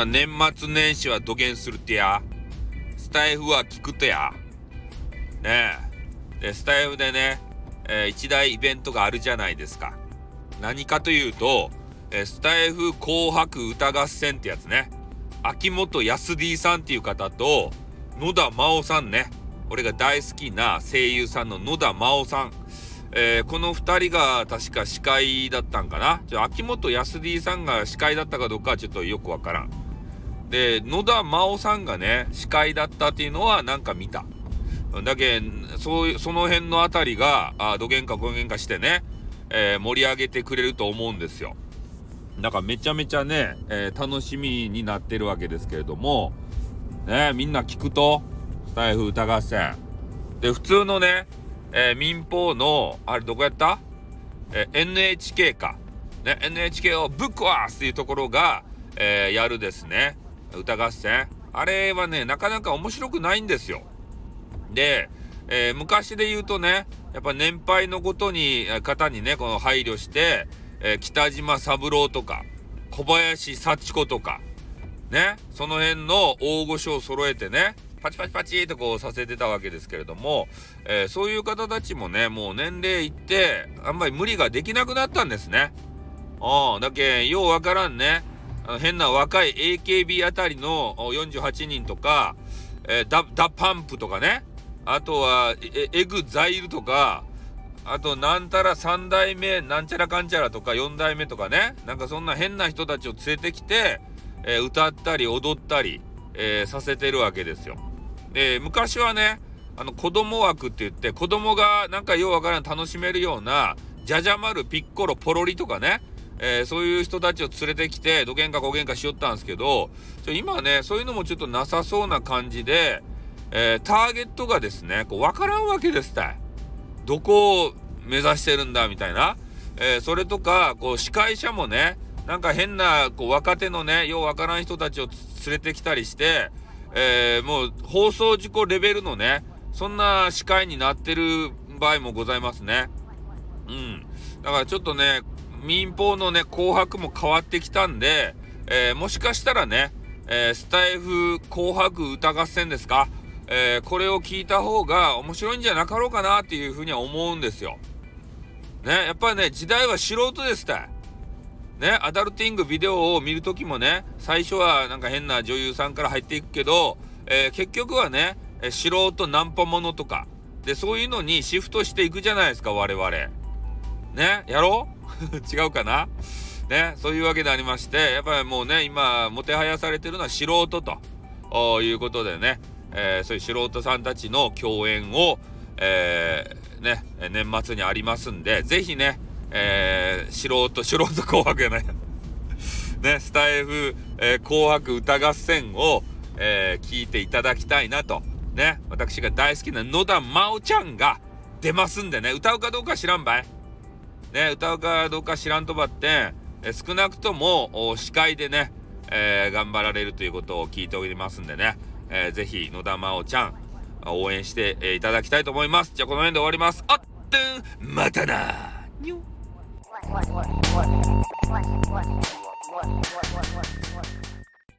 な年末年始は土下するってや。スタイフは聞くとや。ねえ。で、スタイフでね、えー、一大イベントがあるじゃないですか。何かというと、えー、スタイフ紅白歌合戦ってやつね。秋元康 D さんっていう方と、野田真央さんね。俺が大好きな声優さんの野田真央さん。えー、この2人が確か司会だったんかな。秋元康 D さんが司会だったかどうかはちょっとよくわからん。で、野田真央さんがね、司会だったっていうのはなんか見た。だけそう、その辺のあたりが、あ、どげんかごげんかしてね、えー、盛り上げてくれると思うんですよ。だからめちゃめちゃね、えー、楽しみになってるわけですけれども、ね、みんな聞くと、スタイフ歌合戦。で、普通のね、えー、民放の、あれどこやった？えー、NHK か。ね、NHK をぶっ壊すっていうところが、えー、やるですね。歌合戦。あれはね、なかなか面白くないんですよ。で、えー、昔で言うとね、やっぱ年配のことに、方にね、この配慮して、えー、北島三郎とか、小林幸子とか、ね、その辺の大御所を揃えてね、パチパチパチとこうさせてたわけですけれども、えー、そういう方たちもね、もう年齢いって、あんまり無理ができなくなったんですね。うん、だけようわからんね。変な若い AKB あたりの48人とか、えー、ダ、 DA PUMP とかね。あとは、 EXILE とか、あと、なんたら3代目、なんちゃらかんちゃらとか4代目とかね。なんかそんな変な人たちを連れてきて、えー、歌ったり踊ったり、えー、させてるわけですよ。で、昔はね、あの子供枠って言って子供がなんかようわからん楽しめるような、じゃじゃ丸、ピッコロ、ポロリとかね、えー、そういう人たちを連れてきて、どげんかこげんかしよったんですけど、ちょ今はね、そういうのもちょっとなさそうな感じで、えー、ターゲットがですね、こう、わからんわけですたい。どこを目指してるんだ、みたいな。えー、それとか、こう、司会者もね、なんか変な、こう、若手のね、ようわからん人たちを連れてきたりして、えー、もう放送事故レベルのね、そんな司会になってる場合もございますね。うん。だからちょっとね、民放のね、紅白も変わってきたんで、えー、もしかしたらね、えー、スタイフ紅白歌合戦ですか、えー、これを聞いた方が面白いんじゃなかろうかなっていうふうには思うんですよ。ね、やっぱりね、時代は素人ですた。ね、アダルティングビデオを見るときもね、最初はなんか変な女優さんから入っていくけど、え、結局はね、素人ナンパものとか、で、そういうのにシフトしていくじゃないですか、我々。ね、やろう？違うかな？ね、そういうわけでありまして、やっぱりもうね、今、もてはやされてるのは素人ということでね、えー、そういう素人さんたちの共演を、えー、ね、年末にありますんで、ぜひね、えー、素人、素人紅白やない。ね、スタイフ、え、紅白歌合戦を、え、聞いていただきたいなと。ね、私が大好きな野田真央ちゃんが出ますんでね、歌うかどうか知らんばい。ね、歌うかどうか知らんとばって、え、少なくとも司会でね、えー、頑張られるということを聞いておりますんでね、えー、ぜひ野田真央ちゃん、応援して、え、いただきたいと思います。じゃあこの辺で終わります。あってん、またなにょ